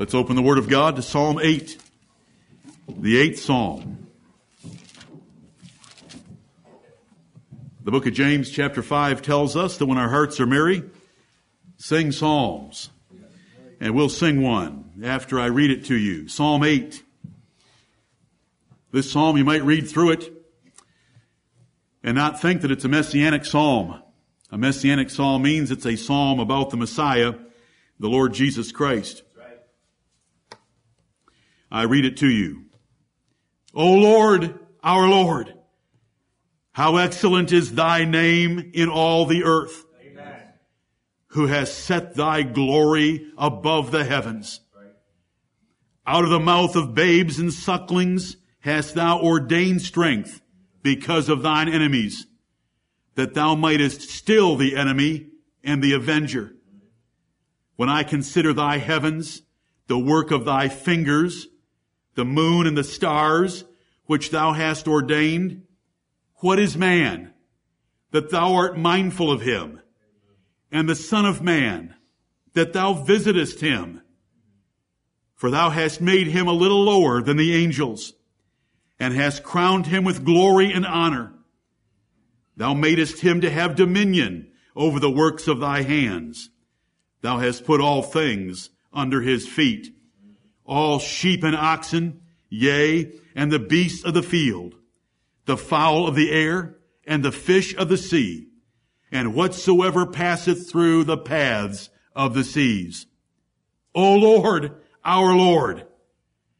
Let's open the Word of God to Psalm 8, the eighth Psalm. The book of James, chapter 5, tells us that when our hearts are merry, sing psalms. And we'll sing one after I read it to you. Psalm 8. This psalm, you might read through it and not think that it's a messianic psalm. A messianic psalm means it's a psalm about the Messiah, the Lord Jesus Christ. I read it to you. O Lord, our Lord, how excellent is thy name in all the earth, Amen. who has set thy glory above the heavens. Out of the mouth of babes and sucklings hast thou ordained strength because of thine enemies, that thou mightest still the enemy and the avenger. When I consider thy heavens, the work of thy fingers, the moon and the stars, which thou hast ordained, what is man that thou art mindful of him and the son of man that thou visitest him? For thou hast made him a little lower than the angels and hast crowned him with glory and honor. Thou madest him to have dominion over the works of thy hands. Thou hast put all things under his feet, all sheep and oxen, yea, and the beasts of the field, the fowl of the air, and the fish of the sea, and whatsoever passeth through the paths of the seas. O Lord, our Lord,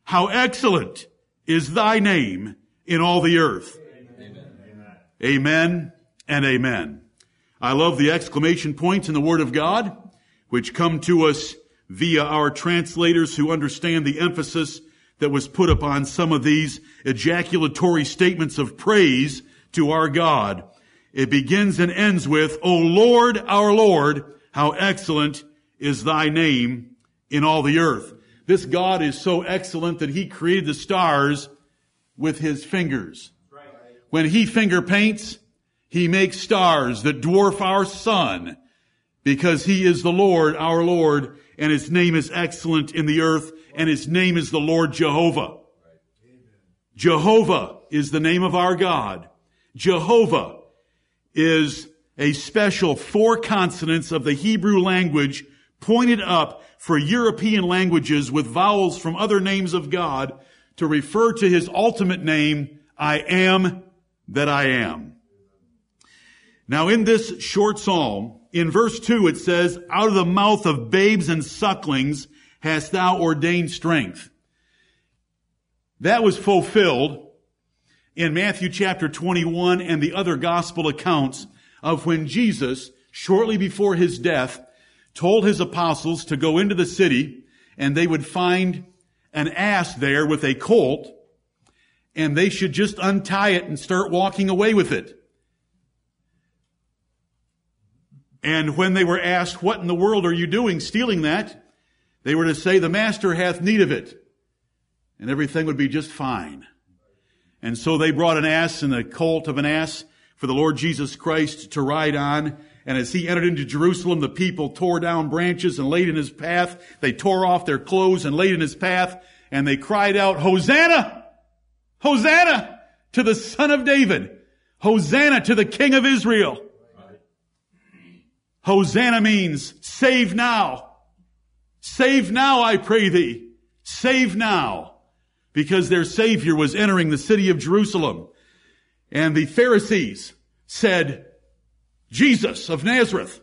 how excellent is thy name in all the earth. Amen. amen and amen. I love the exclamation points in the Word of God, which come to us via our translators who understand the emphasis that was put upon some of these ejaculatory statements of praise to our God. It begins and ends with, O Lord, our Lord, how excellent is thy name in all the earth. This God is so excellent that he created the stars with his fingers. When he finger paints, he makes stars that dwarf our sun because he is the Lord, our Lord, and his name is excellent in the earth, and his name is the Lord Jehovah. Jehovah is the name of our God. Jehovah is a special four consonants of the Hebrew language pointed up for European languages with vowels from other names of God to refer to his ultimate name, I am that I am. Now in this short psalm, in verse 2 it says, out of the mouth of babes and sucklings hast thou ordained strength. That was fulfilled in Matthew chapter 21 and the other gospel accounts of when Jesus, shortly before his death, told his apostles to go into the city and they would find an ass there with a colt and they should just untie it and start walking away with it. And when they were asked, what in the world are you doing stealing that? They were to say, the master hath need of it. And everything would be just fine. And so they brought an ass and a colt of an ass for the Lord Jesus Christ to ride on. And as he entered into Jerusalem, the people tore down branches and laid in his path. They tore off their clothes and laid in his path. And they cried out, Hosanna! Hosanna to the son of David! Hosanna to the king of Israel! Hosanna means save now. Save now, I pray thee. Save now. Because their savior was entering the city of Jerusalem. And the Pharisees said, Jesus of Nazareth.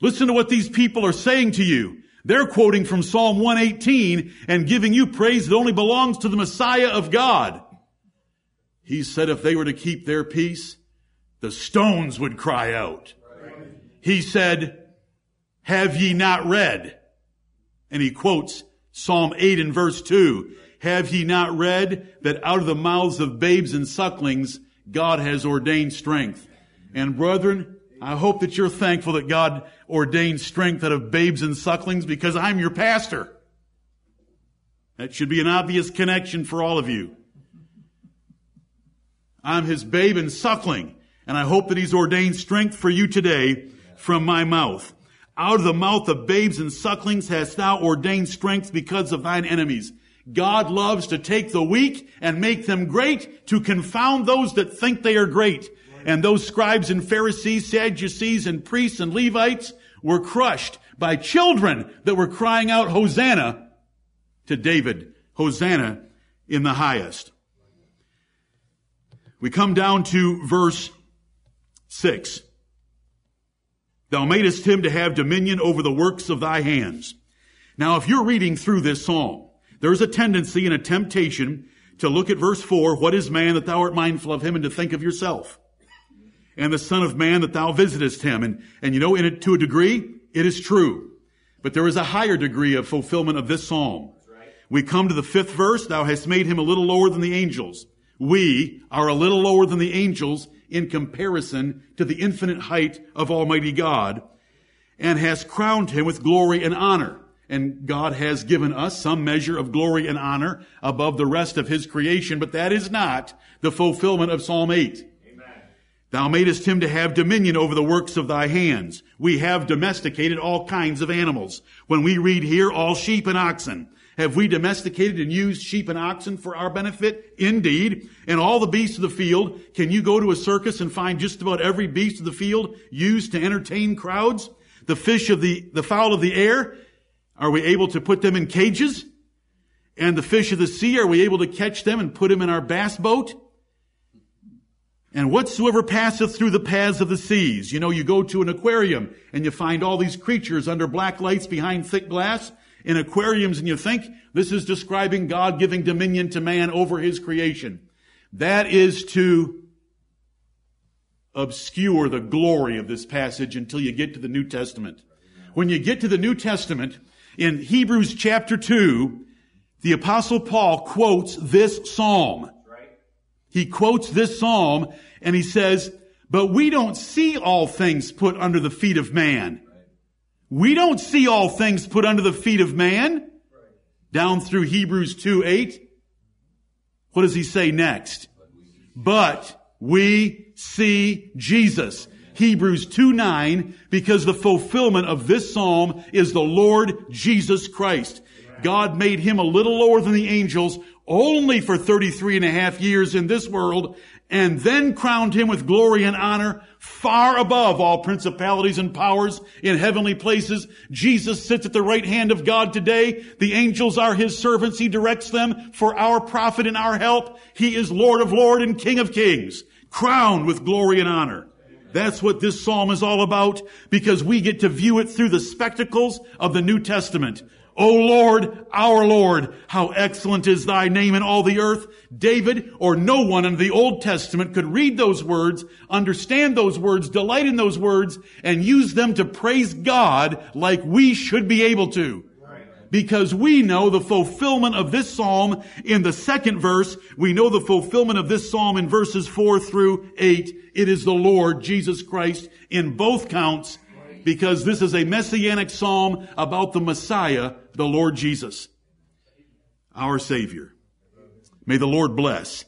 Listen to what these people are saying to you. They're quoting from Psalm 118 and giving you praise that only belongs to the Messiah of God. He said if they were to keep their peace, the stones would cry out. He said, have ye not read? And he quotes Psalm 8 and verse 2. Have ye not read that out of the mouths of babes and sucklings God has ordained strength? And brethren, I hope that you're thankful that God ordained strength out of babes and sucklings because I'm your pastor. That should be an obvious connection for all of you. I'm his babe and suckling, and I hope that he's ordained strength for you today from my mouth. Out of the mouth of babes and sucklings hast thou ordained strength because of thine enemies. God loves to take the weak and make them great to confound those that think they are great. And those scribes and Pharisees, Sadducees and priests and Levites were crushed by children that were crying out, Hosanna to David. Hosanna in the highest. We come down to verse six. Thou madest him to have dominion over the works of thy hands. Now, if you're reading through this psalm, there's a tendency and a temptation to look at verse four, what is man that thou art mindful of him and to think of yourself? And the son of man that thou visitest him. And, and you know, in it, to a degree, it is true. But there is a higher degree of fulfillment of this psalm. We come to the fifth verse, thou hast made him a little lower than the angels. We are a little lower than the angels in comparison to the infinite height of Almighty God and has crowned him with glory and honor. And God has given us some measure of glory and honor above the rest of his creation, but that is not the fulfillment of Psalm 8. Amen. Thou madest him to have dominion over the works of thy hands. We have domesticated all kinds of animals. When we read here, all sheep and oxen. Have we domesticated and used sheep and oxen for our benefit? Indeed. And all the beasts of the field, can you go to a circus and find just about every beast of the field used to entertain crowds? The fish of the, the fowl of the air, are we able to put them in cages? And the fish of the sea, are we able to catch them and put them in our bass boat? And whatsoever passeth through the paths of the seas, you know, you go to an aquarium and you find all these creatures under black lights behind thick glass in aquariums and you think this is describing God giving dominion to man over his creation. That is to obscure the glory of this passage until you get to the New Testament. When you get to the New Testament, in Hebrews chapter 2, the apostle Paul quotes this psalm. He quotes this psalm and he says, but we don't see all things put under the feet of man. We don't see all things put under the feet of man. Down through Hebrews 2 8. What does he say next? But we see Jesus. Hebrews 2 9, because the fulfillment of this psalm is the Lord Jesus Christ. God made him a little lower than the angels only for 33 and a half years in this world and then crowned him with glory and honor far above all principalities and powers in heavenly places. Jesus sits at the right hand of God today. The angels are his servants. He directs them for our profit and our help. He is Lord of Lords and King of Kings, crowned with glory and honor. That's what this psalm is all about because we get to view it through the spectacles of the New Testament. O Lord, our Lord, how excellent is thy name in all the earth. David or no one in the Old Testament could read those words, understand those words, delight in those words, and use them to praise God like we should be able to. Because we know the fulfillment of this psalm in the second verse. We know the fulfillment of this psalm in verses four through eight. It is the Lord Jesus Christ in both counts because this is a messianic psalm about the Messiah, the Lord Jesus, our Savior. May the Lord bless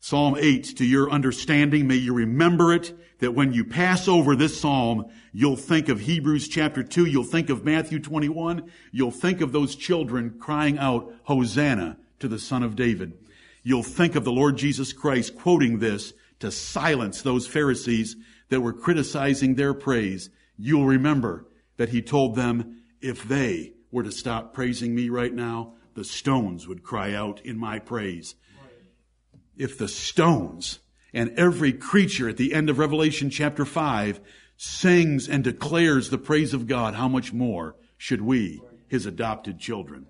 Psalm 8 to your understanding. May you remember it that when you pass over this psalm, you'll think of Hebrews chapter 2, you'll think of Matthew 21, you'll think of those children crying out, Hosanna to the Son of David. You'll think of the Lord Jesus Christ quoting this to silence those Pharisees that were criticizing their praise you'll remember that he told them if they were to stop praising me right now, the stones would cry out in my praise. If the stones and every creature at the end of Revelation chapter 5 sings and declares the praise of God, how much more should we, his adopted children?